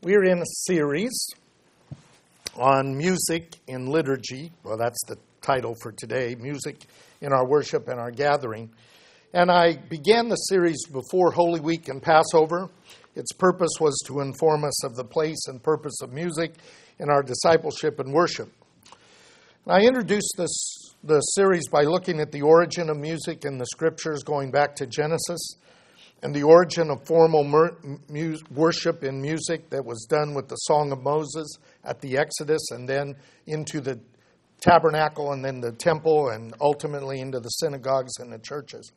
We're in a series on music in liturgy. Well, that's the title for today music in our worship and our gathering. And I began the series before Holy Week and Passover. Its purpose was to inform us of the place and purpose of music in our discipleship and worship. I introduced this the series by looking at the origin of music in the scriptures going back to Genesis and the origin of formal mu- worship in music that was done with the Song of Moses at the Exodus and then into the tabernacle and then the temple and ultimately into the synagogues and the churches.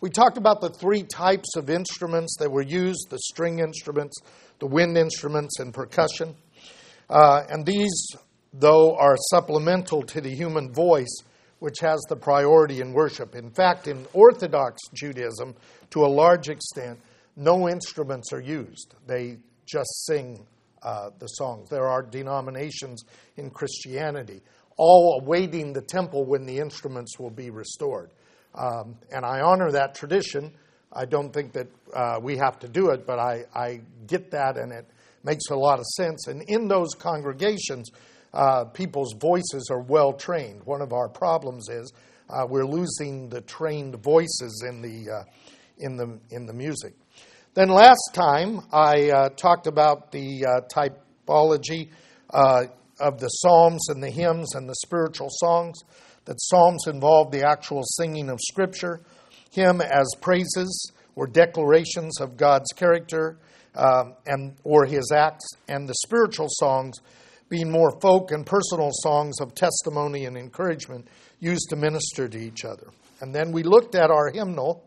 We talked about the three types of instruments that were used the string instruments, the wind instruments, and percussion. Uh, and these, though, are supplemental to the human voice, which has the priority in worship. In fact, in Orthodox Judaism, to a large extent, no instruments are used. They just sing uh, the songs. There are denominations in Christianity, all awaiting the temple when the instruments will be restored. Um, and I honor that tradition. I don't think that uh, we have to do it, but I, I get that, and it makes a lot of sense. And in those congregations, uh, people's voices are well trained. One of our problems is uh, we're losing the trained voices in the uh, in the in the music. Then last time I uh, talked about the uh, typology of the psalms and the hymns and the spiritual songs. That psalms involve the actual singing of Scripture, hymn as praises or declarations of God's character um, and or His acts, and the spiritual songs being more folk and personal songs of testimony and encouragement used to minister to each other. And then we looked at our hymnal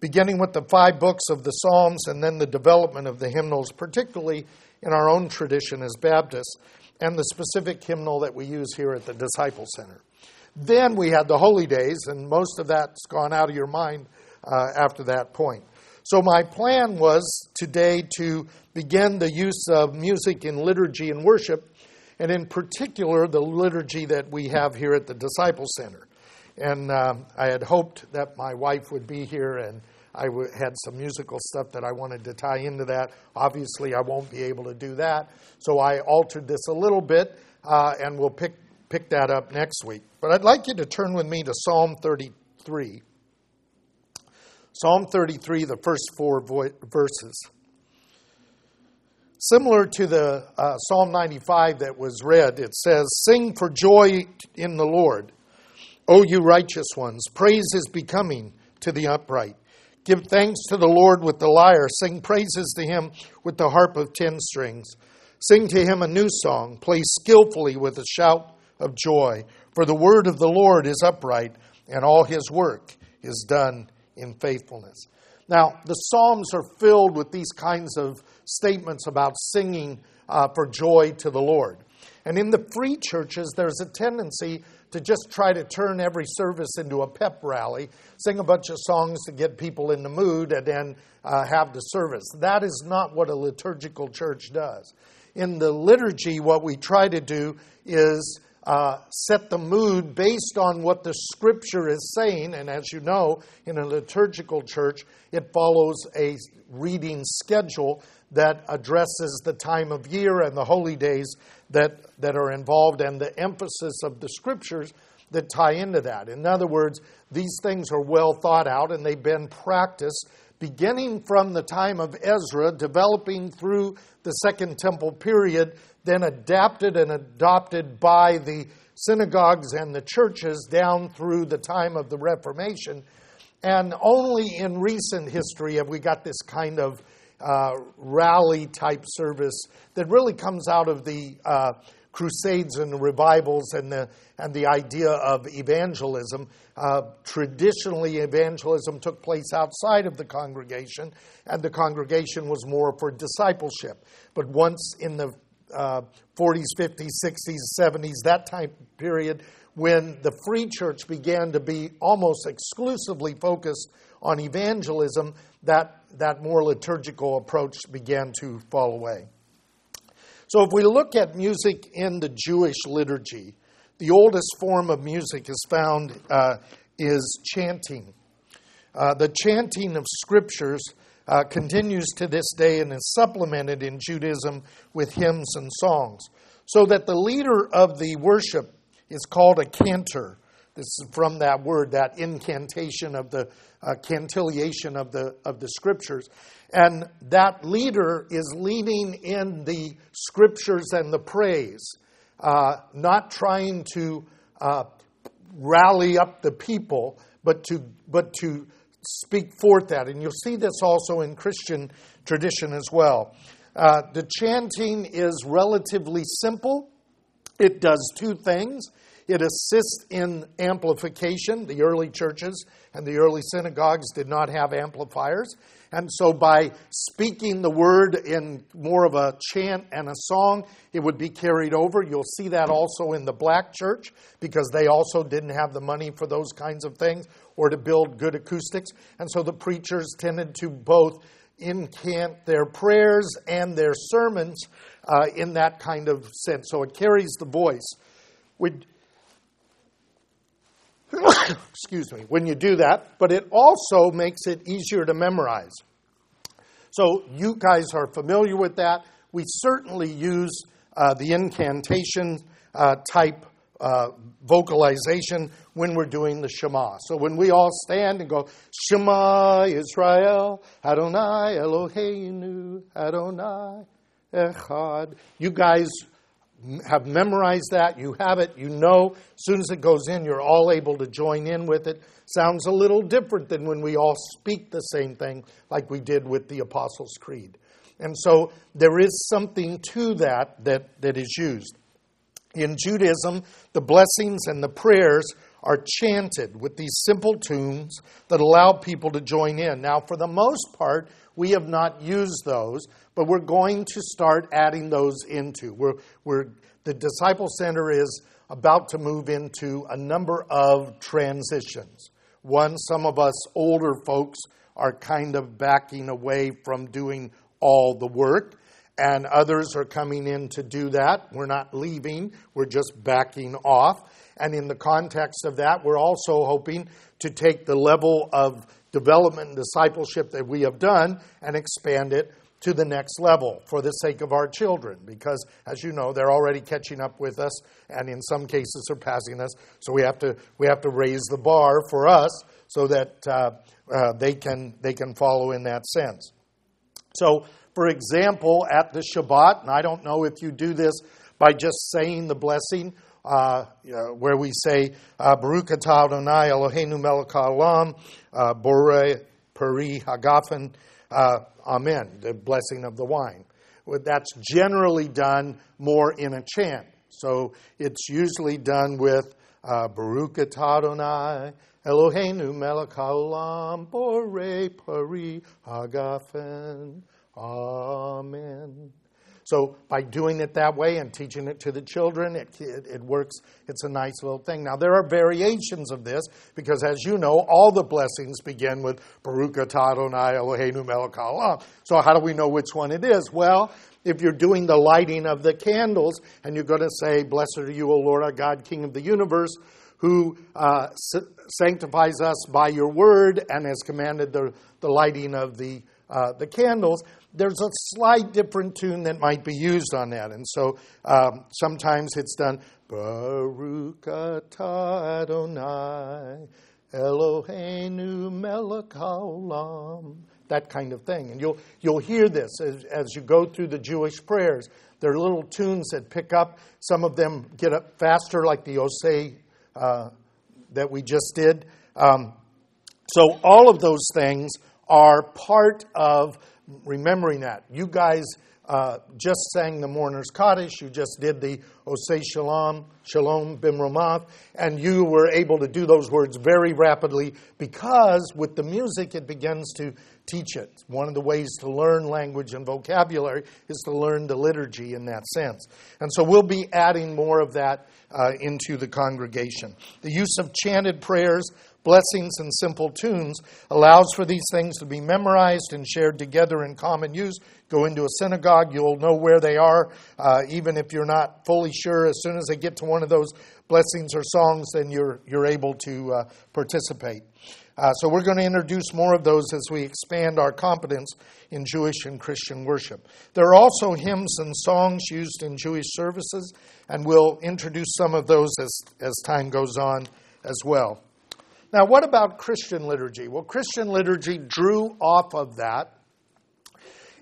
beginning with the five books of the Psalms and then the development of the hymnals, particularly in our own tradition as Baptists, and the specific hymnal that we use here at the Disciple Center. Then we had the holy days, and most of that's gone out of your mind uh, after that point. So, my plan was today to begin the use of music in liturgy and worship, and in particular, the liturgy that we have here at the Disciple Center. And um, I had hoped that my wife would be here and I w- had some musical stuff that I wanted to tie into that. Obviously, I won't be able to do that. So I altered this a little bit, uh, and we'll pick, pick that up next week. But I'd like you to turn with me to Psalm 33. Psalm 33, the first four vo- verses. Similar to the uh, Psalm 95 that was read, it says, Sing for joy in the Lord O you righteous ones, praise is becoming to the upright. Give thanks to the Lord with the lyre. Sing praises to him with the harp of ten strings. Sing to him a new song. Play skillfully with a shout of joy. For the word of the Lord is upright, and all his work is done in faithfulness. Now, the Psalms are filled with these kinds of statements about singing uh, for joy to the Lord. And in the free churches, there's a tendency to just try to turn every service into a pep rally, sing a bunch of songs to get people in the mood, and then uh, have the service. That is not what a liturgical church does. In the liturgy, what we try to do is uh, set the mood based on what the scripture is saying. And as you know, in a liturgical church, it follows a reading schedule that addresses the time of year and the holy days that, that are involved and the emphasis of the scriptures that tie into that. In other words, these things are well thought out and they've been practiced beginning from the time of Ezra, developing through the Second Temple period, then adapted and adopted by the synagogues and the churches down through the time of the Reformation. And only in recent history have we got this kind of uh, rally type service that really comes out of the uh, crusades and revivals and the, and the idea of evangelism. Uh, traditionally, evangelism took place outside of the congregation, and the congregation was more for discipleship. But once in the uh, 40s, 50s, 60s, 70s, that time period, when the free church began to be almost exclusively focused on evangelism, that, that more liturgical approach began to fall away. So, if we look at music in the Jewish liturgy, the oldest form of music is found uh, is chanting. Uh, the chanting of scriptures uh, continues to this day and is supplemented in Judaism with hymns and songs. So that the leader of the worship is called a cantor. This is from that word, that incantation of the uh, cantillation of the, of the scriptures. And that leader is leading in the scriptures and the praise, uh, not trying to uh, rally up the people, but to, but to speak forth that. And you'll see this also in Christian tradition as well. Uh, the chanting is relatively simple. It does two things. It assists in amplification. The early churches and the early synagogues did not have amplifiers. And so, by speaking the word in more of a chant and a song, it would be carried over. You'll see that also in the black church because they also didn't have the money for those kinds of things or to build good acoustics. And so, the preachers tended to both incant their prayers and their sermons uh, in that kind of sense. So, it carries the voice. We'd, excuse me, when you do that, but it also makes it easier to memorize. So you guys are familiar with that. We certainly use uh, the incantation uh, type uh, vocalization when we're doing the Shema. So when we all stand and go, Shema Israel, Adonai Eloheinu, Adonai Echad, you guys have memorized that, you have it, you know. As soon as it goes in, you're all able to join in with it. Sounds a little different than when we all speak the same thing, like we did with the Apostles' Creed. And so there is something to that that, that is used. In Judaism, the blessings and the prayers are chanted with these simple tunes that allow people to join in. Now, for the most part, we have not used those, but we're going to start adding those into. We're, we're, the Disciple Center is about to move into a number of transitions. One, some of us older folks are kind of backing away from doing all the work, and others are coming in to do that. We're not leaving, we're just backing off. And in the context of that, we're also hoping to take the level of development and discipleship that we have done and expand it to the next level for the sake of our children. Because as you know they're already catching up with us and in some cases surpassing us. So we have to we have to raise the bar for us so that uh, uh, they can they can follow in that sense. So for example at the shabbat and i don't know if you do this by just saying the blessing uh, where we say uh, Baruch atah Adonai Eloheinu melech haolam uh, Borei Peri Hagafen uh, Amen, the blessing of the wine. That's generally done more in a chant. So it's usually done with uh, Baruch atah Adonai Eloheinu melech haolam borei pari hagafen. Amen. So by doing it that way and teaching it to the children, it, it, it, works. It's a nice little thing. Now there are variations of this because, as you know, all the blessings begin with Baruch atah Adonai Eloheinu melech haolam. So how do we know which one it is? Well, if you're doing the lighting of the candles and you're going to say, "Blessed are you, O Lord our God, King of the universe." Who uh, sanctifies us by your word and has commanded the, the lighting of the, uh, the candles, there's a slight different tune that might be used on that. And so um, sometimes it's done, Baruch atah Adonai, Eloheinu melech haolam, that kind of thing. And you'll, you'll hear this as, as you go through the Jewish prayers. There are little tunes that pick up. Some of them get up faster, like the Oseh uh, that we just did. Um, so all of those things are part of remembering that. You guys uh, just sang the Mourner's Kaddish. You just did the Oseh Shalom, Shalom Bimromath, and you were able to do those words very rapidly because with the music it begins to teach it. One of the ways to learn language and vocabulary is to learn the liturgy in that sense. And so we'll be adding more of that uh, into the congregation. The use of chanted prayers blessings and simple tunes allows for these things to be memorized and shared together in common use. Go into a synagogue, you'll know where they are, uh, even if you're not fully sure. As soon as they get to one of those blessings or songs, then you're, you're able to uh, participate. Uh, so we're going to introduce more of those as we expand our competence in Jewish and Christian worship. There are also hymns and songs used in Jewish services, and we'll introduce some of those as, as time goes on as well. Now, what about Christian liturgy? Well, Christian liturgy drew off of that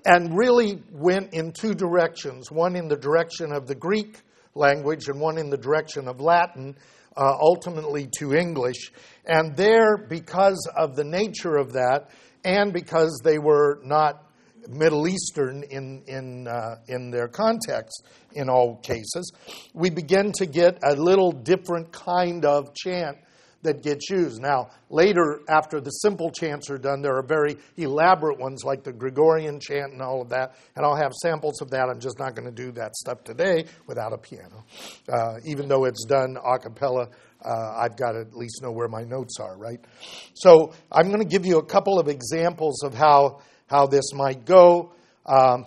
and really went in two directions one in the direction of the Greek language and one in the direction of Latin, uh, ultimately to English. And there, because of the nature of that, and because they were not Middle Eastern in, in, uh, in their context in all cases, we begin to get a little different kind of chant that gets used. Now, later, after the simple chants are done, there are very elaborate ones like the Gregorian chant and all of that, and I'll have samples of that. I'm just not going to do that stuff today without a piano. Uh, even though it's done a cappella, uh, I've got to at least know where my notes are, right? So I'm going to give you a couple of examples of how, how this might go. Um,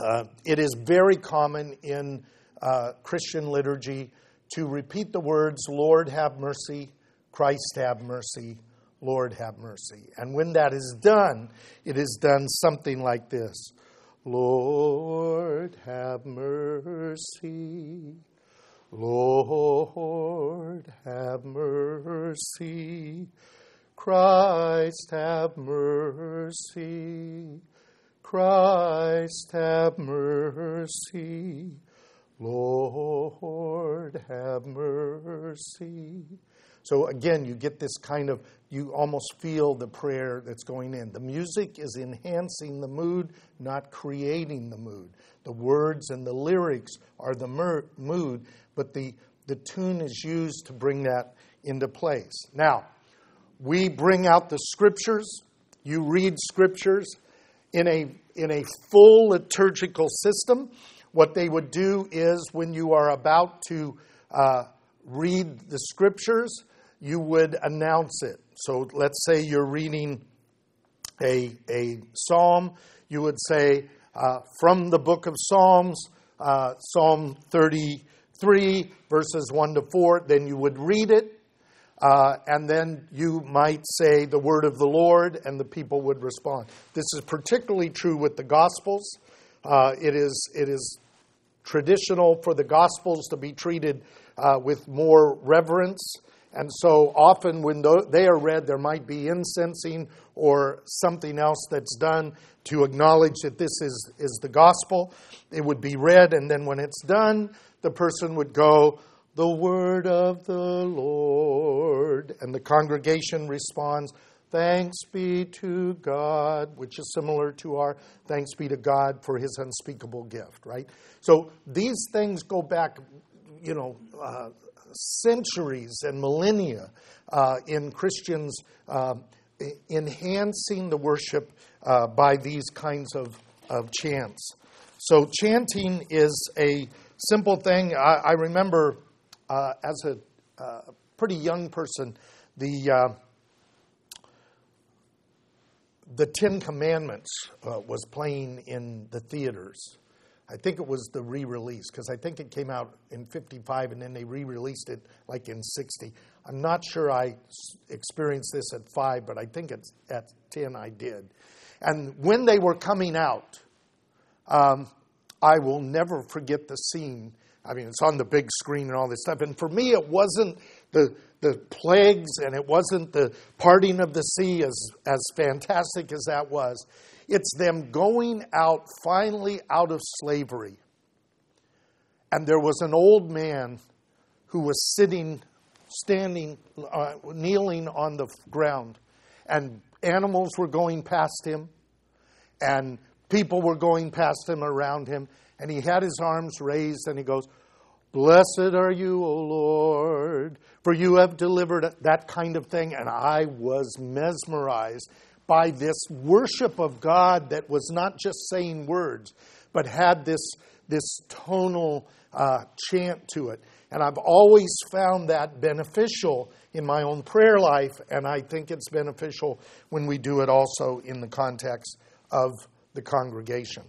uh, it is very common in uh, Christian liturgy to repeat the words, Lord have mercy, Christ have mercy, Lord have mercy. And when that is done, it is done something like this. Lord have mercy, Lord have mercy, Christ have mercy, Christ have mercy. Lord, have mercy. So again, you get this kind of, you almost feel the prayer that's going in. The music is enhancing the mood, not creating the mood. The words and the lyrics are the mer- mood, but the, the tune is used to bring that into place. Now, we bring out the scriptures. You read scriptures in a, in a full liturgical system. What they would do is when you are about to uh, read the scriptures, you would announce it. So let's say you're reading a, a psalm, you would say, uh, from the book of Psalms, uh, Psalm 33, verses 1 to 4, then you would read it, uh, and then you might say the word of the Lord, and the people would respond. This is particularly true with the Gospels. Uh, it, is, it is traditional for the Gospels to be treated uh, with more reverence. And so often when they are read, there might be incensing or something else that's done to acknowledge that this is, is the gospel. It would be read, and then when it's done, the person would go, The word of the Lord. And the congregation responds, Thanks be to God, which is similar to our thanks be to God for his unspeakable gift, right? So these things go back, you know, uh, centuries and millennia uh, in Christians uh, enhancing the worship uh, by these kinds of, of chants. So chanting is a simple thing. I, I remember uh, as a uh, pretty young person, the the Ten Commandments uh, was playing in the theaters. I think it was the re release because I think it came out in 55 and then they re released it like in 60. I'm not sure I experienced this at 5, but I think it's at 10 I did. And when they were coming out, um, I will never forget the scene. I mean, it's on the big screen and all this stuff. And for me, it wasn't the, the plagues and it wasn't the parting of the sea, as, as fantastic as that was. It's them going out finally out of slavery. And there was an old man who was sitting, standing, uh, kneeling on the ground. And animals were going past him, and people were going past him around him. And he had his arms raised, and he goes, Blessed are you, O Lord, for you have delivered that kind of thing. And I was mesmerized by this worship of God that was not just saying words, but had this, this tonal uh, chant to it. And I've always found that beneficial in my own prayer life, and I think it's beneficial when we do it also in the context of the congregation.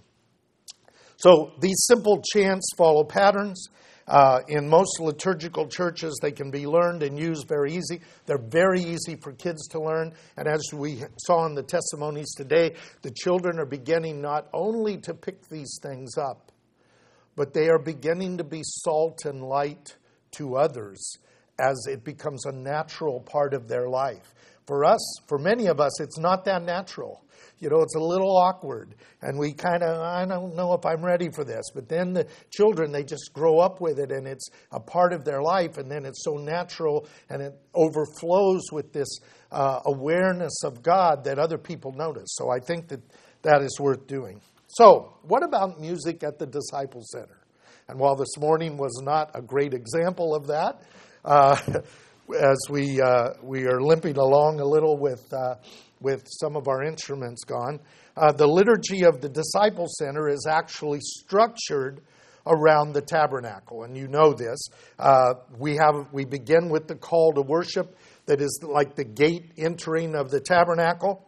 So these simple chants follow patterns Uh, in most liturgical churches, they can be learned and used very easy. They're very easy for kids to learn. And as we saw in the testimonies today, the children are beginning not only to pick these things up, but they are beginning to be salt and light to others as it becomes a natural part of their life. For us, for many of us, it's not that natural. You know, it's a little awkward, and we kind of, I don't know if I'm ready for this. But then the children, they just grow up with it, and it's a part of their life, and then it's so natural, and it overflows with this uh, awareness of God that other people notice. So I think that that is worth doing. So, what about music at the Disciple Center? And while this morning was not a great example of that, uh, as we, uh, we are limping along a little with, uh, with some of our instruments gone, uh, the liturgy of the Disciple Center is actually structured around the tabernacle. And you know this. Uh, we, have, we begin with the call to worship that is like the gate entering of the tabernacle.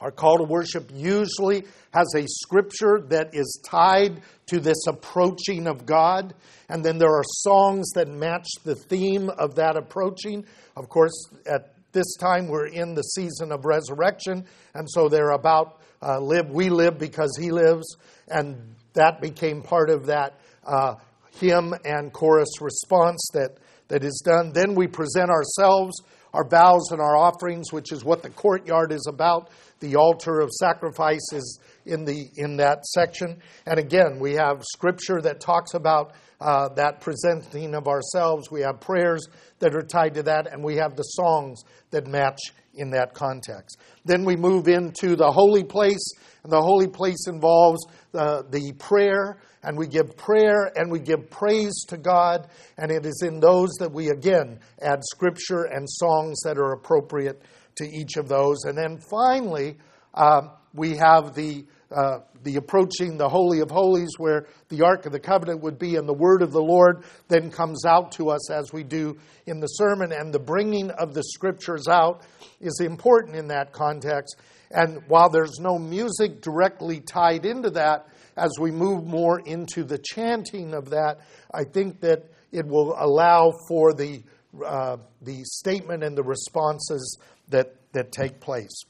Our call to worship usually has a scripture that is tied to this approaching of God. And then there are songs that match the theme of that approaching. Of course, at this time we're in the season of resurrection. And so they're about uh, live, we live because he lives. And that became part of that uh, hymn and chorus response that, that is done. Then we present ourselves our vows and our offerings, which is what the courtyard is about. The altar of sacrifice is in the in that section. And again, we have scripture that talks about uh, that presenting of ourselves. We have prayers that are tied to that, and we have the songs that match in that context. Then we move into the holy place, and the holy place involves uh, the prayer and we give prayer and we give praise to God, and it is in those that we again add scripture and songs that are appropriate to each of those. And then finally, um, we have the uh, the approaching the Holy of Holies, where the Ark of the Covenant would be, and the Word of the Lord then comes out to us as we do in the sermon. And the bringing of the Scriptures out is important in that context. And while there's no music directly tied into that, as we move more into the chanting of that, I think that it will allow for the, uh, the statement and the responses that, that take place.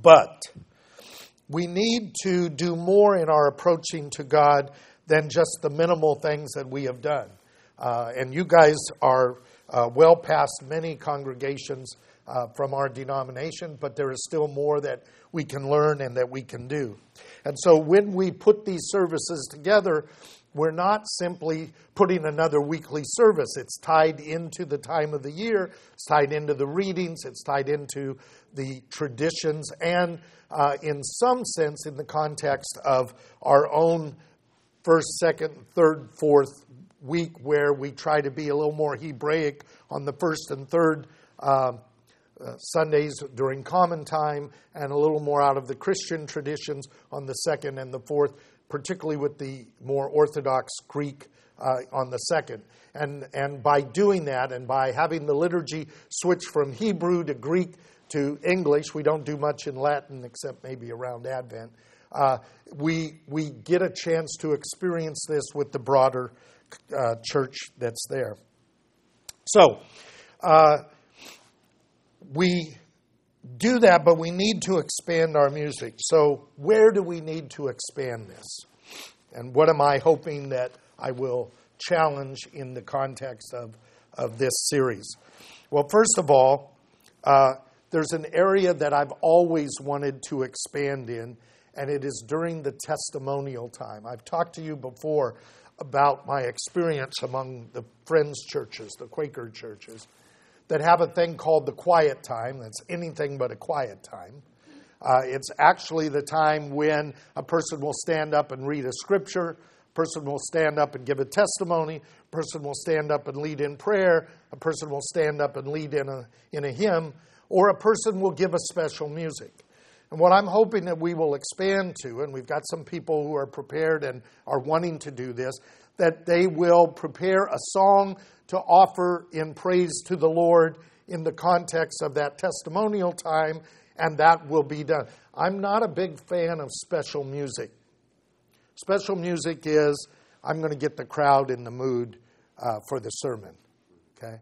But we need to do more in our approaching to God than just the minimal things that we have done. Uh, and you guys are uh, well past many congregations uh, from our denomination, but there is still more that we can learn and that we can do. And so when we put these services together, we're not simply putting another weekly service. It's tied into the time of the year, it's tied into the readings, it's tied into the traditions, and uh, in some sense, in the context of our own first, second, third, fourth week, where we try to be a little more Hebraic on the first and third. Uh, uh, Sundays during common time and a little more out of the Christian traditions on the second and the fourth, particularly with the more Orthodox Greek uh, on the second. And, and by doing that and by having the liturgy switch from Hebrew to Greek to English, we don't do much in Latin except maybe around Advent. Uh, we, we get a chance to experience this with the broader uh, church that's there. So, uh, we do that, but we need to expand our music. So, where do we need to expand this? And what am I hoping that I will challenge in the context of, of this series? Well, first of all, uh, there's an area that I've always wanted to expand in, and it is during the testimonial time. I've talked to you before about my experience among the Friends churches, the Quaker churches that have a thing called the quiet time. That's anything but a quiet time. Uh, it's actually the time when a person will stand up and read a scripture, a person will stand up and give a testimony, a person will stand up and lead in prayer, a person will stand up and lead in a, in a hymn, or a person will give a special music. And what I'm hoping that we will expand to, and we've got some people who are prepared and are wanting to do this, that they will prepare a song to offer in praise to the Lord in the context of that testimonial time, and that will be done. I'm not a big fan of special music. Special music is I'm going to get the crowd in the mood uh, for the sermon. Okay?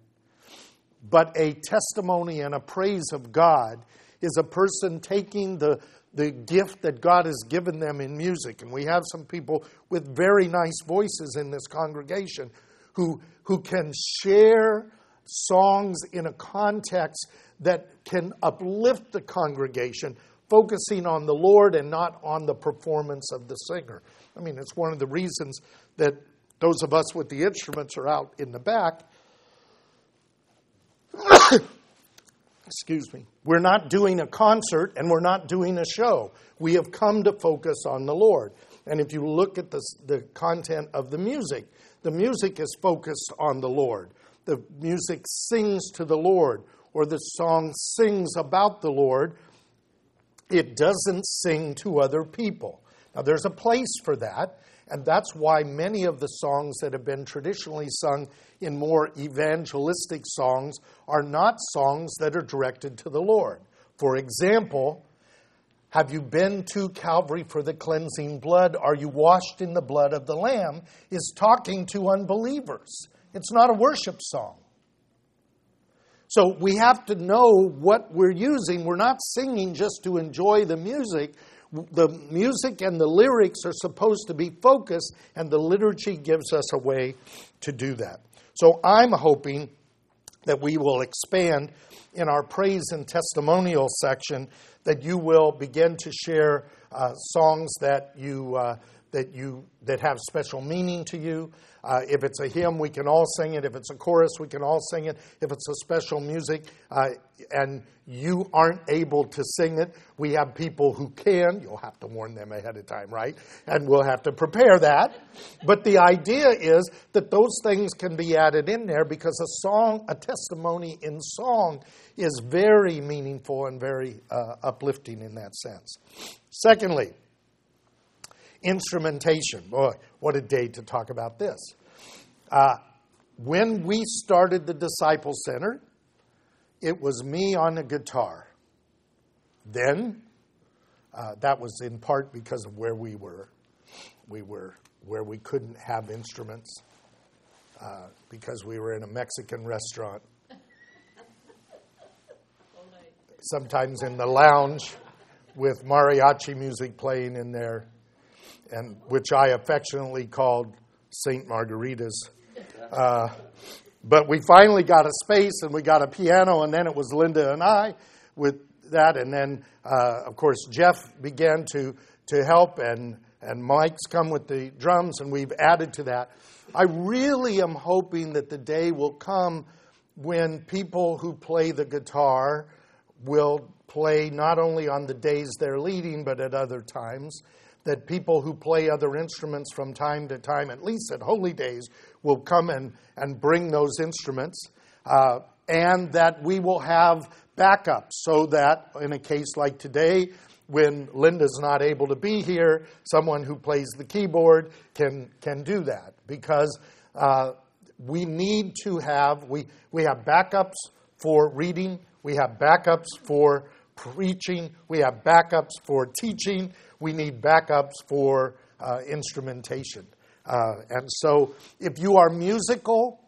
But a testimony and a praise of God is a person taking the, the gift that God has given them in music. And we have some people with very nice voices in this congregation who, who can share songs in a context that can uplift the congregation, focusing on the Lord and not on the performance of the singer. I mean, it's one of the reasons that those of us with the instruments are out in the back. Excuse me. We're not doing a concert and we're not doing a show. We have come to focus on the Lord. And if you look at the, the content of the music, the music is focused on the Lord. The music sings to the Lord, or the song sings about the Lord. It doesn't sing to other people. Now, there's a place for that, and that's why many of the songs that have been traditionally sung in more evangelistic songs are not songs that are directed to the Lord. For example, have you been to Calvary for the cleansing blood? Are you washed in the blood of the Lamb? is talking to unbelievers. It's not a worship song. So we have to know what we're using. We're not singing just to enjoy the music. The music and the lyrics are supposed to be focused, and the liturgy gives us a way to do that. So I'm hoping that we will expand in our praise and testimonial section that you will begin to share uh, songs that you uh, that you that have special meaning to you. Uh, if it's a hymn, we can all sing it. If it's a chorus, we can all sing it. If it's a special music uh, and you aren't able to sing it, we have people who can. You'll have to warn them ahead of time, right? And we'll have to prepare that. But the idea is that those things can be added in there because a song, a testimony in song, is very meaningful and very uh, uplifting in that sense. Secondly, instrumentation. Boy, what a day to talk about this. Uh, when we started the Disciple Center, it was me on the guitar. Then, uh, that was in part because of where we were. We were where we couldn't have instruments uh, because we were in a Mexican restaurant. Sometimes in the lounge with mariachi music playing in there and which I affectionately called Saint Margaritas. Uh, but we finally got a space and we got a piano, and then it was Linda and I with that, and then uh, of course Jeff began to to help, and and Mike's come with the drums, and we've added to that. I really am hoping that the day will come when people who play the guitar will play not only on the days they're leading, but at other times that people who play other instruments from time to time, at least at holy days, will come and, and bring those instruments, uh, and that we will have backups so that in a case like today, when Linda's not able to be here, someone who plays the keyboard can, can do that. Because uh, we need to have, we, we have backups for reading, we have backups for preaching, we have backups for teaching, we need backups for uh, instrumentation. Uh, and so, if you are musical,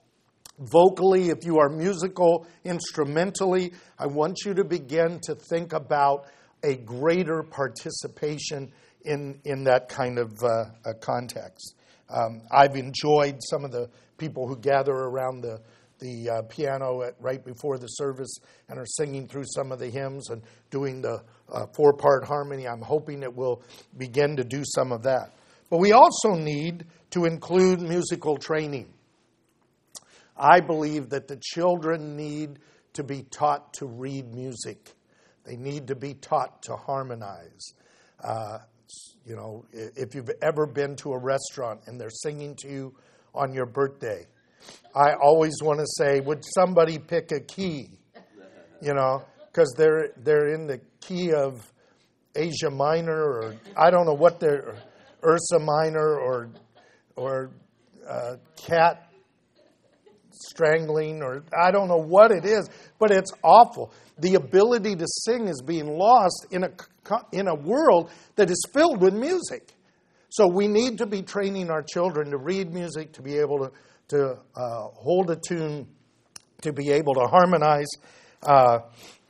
vocally, if you are musical instrumentally, I want you to begin to think about a greater participation in, in that kind of uh, context. Um, I've enjoyed some of the people who gather around the the uh, piano at, right before the service and are singing through some of the hymns and doing the uh, four part harmony. I'm hoping it will begin to do some of that. But we also need to include musical training. I believe that the children need to be taught to read music. They need to be taught to harmonize. Uh, you know, if you've ever been to a restaurant and they're singing to you on your birthday, I always want to say, would somebody pick a key? You know, because they're they're in the key of Asia Minor or I don't know what they're Ursa Minor or or uh, cat strangling or I don't know what it is, but it's awful. The ability to sing is being lost in a in a world that is filled with music. So we need to be training our children to read music, to be able to, to uh, hold a tune, to be able to harmonize, uh,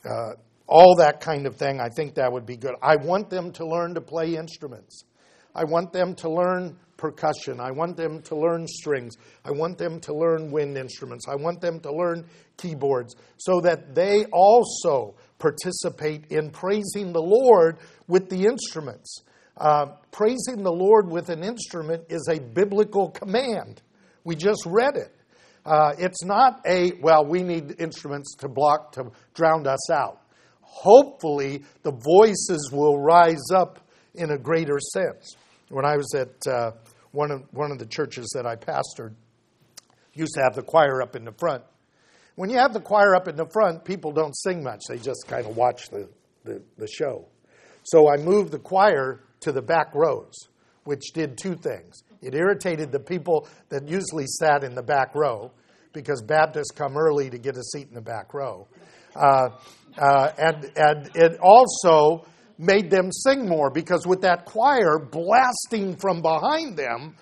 uh, all that kind of thing. I think that would be good. I want them to learn to play instruments. I want them to learn percussion. I want them to learn strings. I want them to learn wind instruments. I want them to learn keyboards so that they also participate in praising the Lord with the instruments. Uh, praising the Lord with an instrument is a biblical command. We just read it. Uh, it's not a, well, we need instruments to block, to drown us out. Hopefully, the voices will rise up in a greater sense. When I was at uh, one, of, one of the churches that I pastored, used to have the choir up in the front. When you have the choir up in the front, people don't sing much. They just kind of watch the, the, the show. So I moved the choir to the back rows, which did two things. It irritated the people that usually sat in the back row because Baptists come early to get a seat in the back row. Uh, uh, and, and it also made them sing more because with that choir blasting from behind them,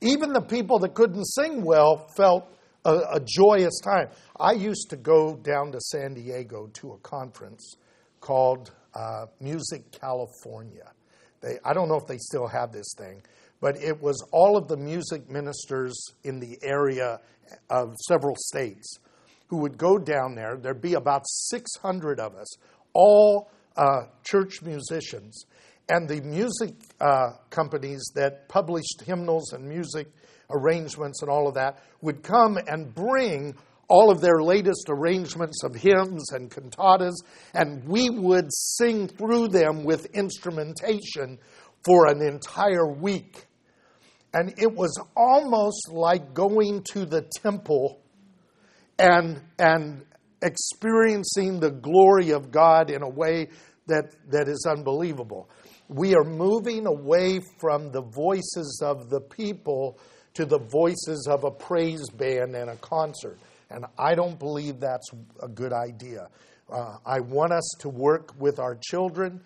even the people that couldn't sing well felt a, a joyous time. I used to go down to San Diego to a conference called uh, Music California. They, I don't know if they still have this thing, but it was all of the music ministers in the area of several states who would go down there. There'd be about 600 of us, all uh, church musicians. And the music uh, companies that published hymnals and music arrangements and all of that would come and bring all of their latest arrangements of hymns and cantatas, and we would sing through them with instrumentation for an entire week. And it was almost like going to the temple and, and experiencing the glory of God in a way that, that is unbelievable. We are moving away from the voices of the people to the voices of a praise band and a concert. And I don't believe that's a good idea. Uh, I want us to work with our children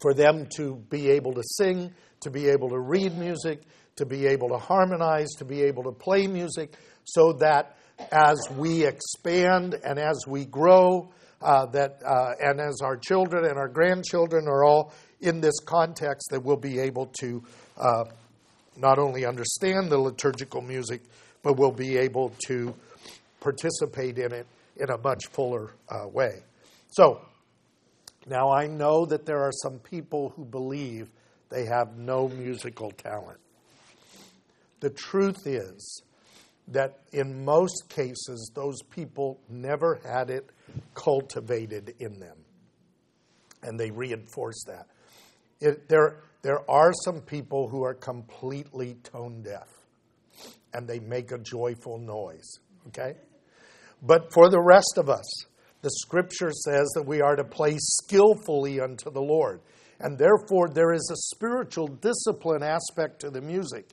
for them to be able to sing, to be able to read music, to be able to harmonize, to be able to play music, so that as we expand and as we grow, uh, that uh, and as our children and our grandchildren are all in this context, that we'll be able to uh, not only understand the liturgical music, but we'll be able to participate in it in a much fuller uh, way. So, now I know that there are some people who believe they have no musical talent. The truth is that in most cases, those people never had it cultivated in them. And they reinforce that. It, there, there are some people who are completely tone deaf and they make a joyful noise, okay? But for the rest of us, the scripture says that we are to play skillfully unto the Lord. And therefore, there is a spiritual discipline aspect to the music.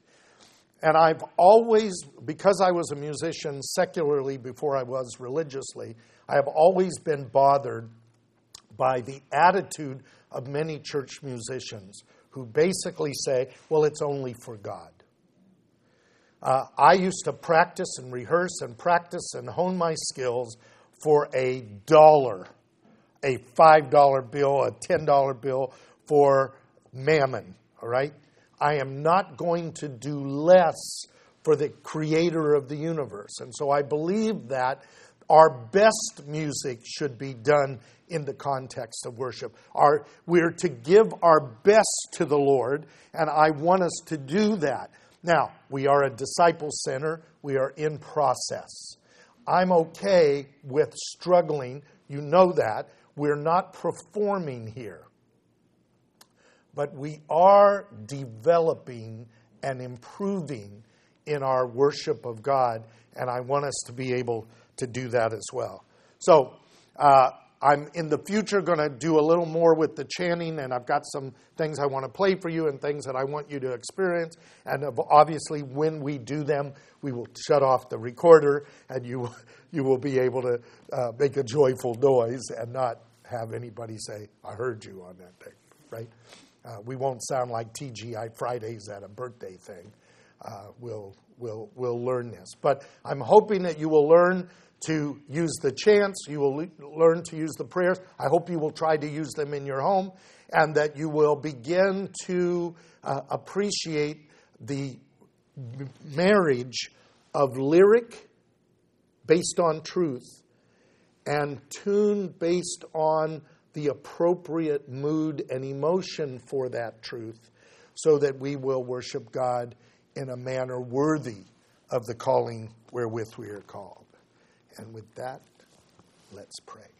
And I've always, because I was a musician secularly before I was religiously, I have always been bothered by the attitude of many church musicians who basically say, well, it's only for God. Uh, I used to practice and rehearse and practice and hone my skills for a dollar, a $5 bill, a $10 bill for mammon, all right? I am not going to do less for the creator of the universe. And so I believe that our best music should be done in the context of worship. Our, we're to give our best to the Lord, and I want us to do that. Now, we are a disciple center, we are in process. I'm okay with struggling. You know that. We're not performing here. But we are developing and improving in our worship of God, and I want us to be able to do that as well. So, uh, I'm in the future going to do a little more with the chanting, and I've got some things I want to play for you and things that I want you to experience. And obviously, when we do them, we will shut off the recorder, and you you will be able to uh, make a joyful noise and not have anybody say, "I heard you" on that thing, right? Uh, we won't sound like TGI Fridays at a birthday thing. Uh, we'll, we'll, we'll learn this. But I'm hoping that you will learn to use the chants, you will le- learn to use the prayers. I hope you will try to use them in your home, and that you will begin to uh, appreciate the marriage of lyric based on truth and tune based on the appropriate mood and emotion for that truth so that we will worship God in a manner worthy of the calling wherewith we are called. And with that, let's pray.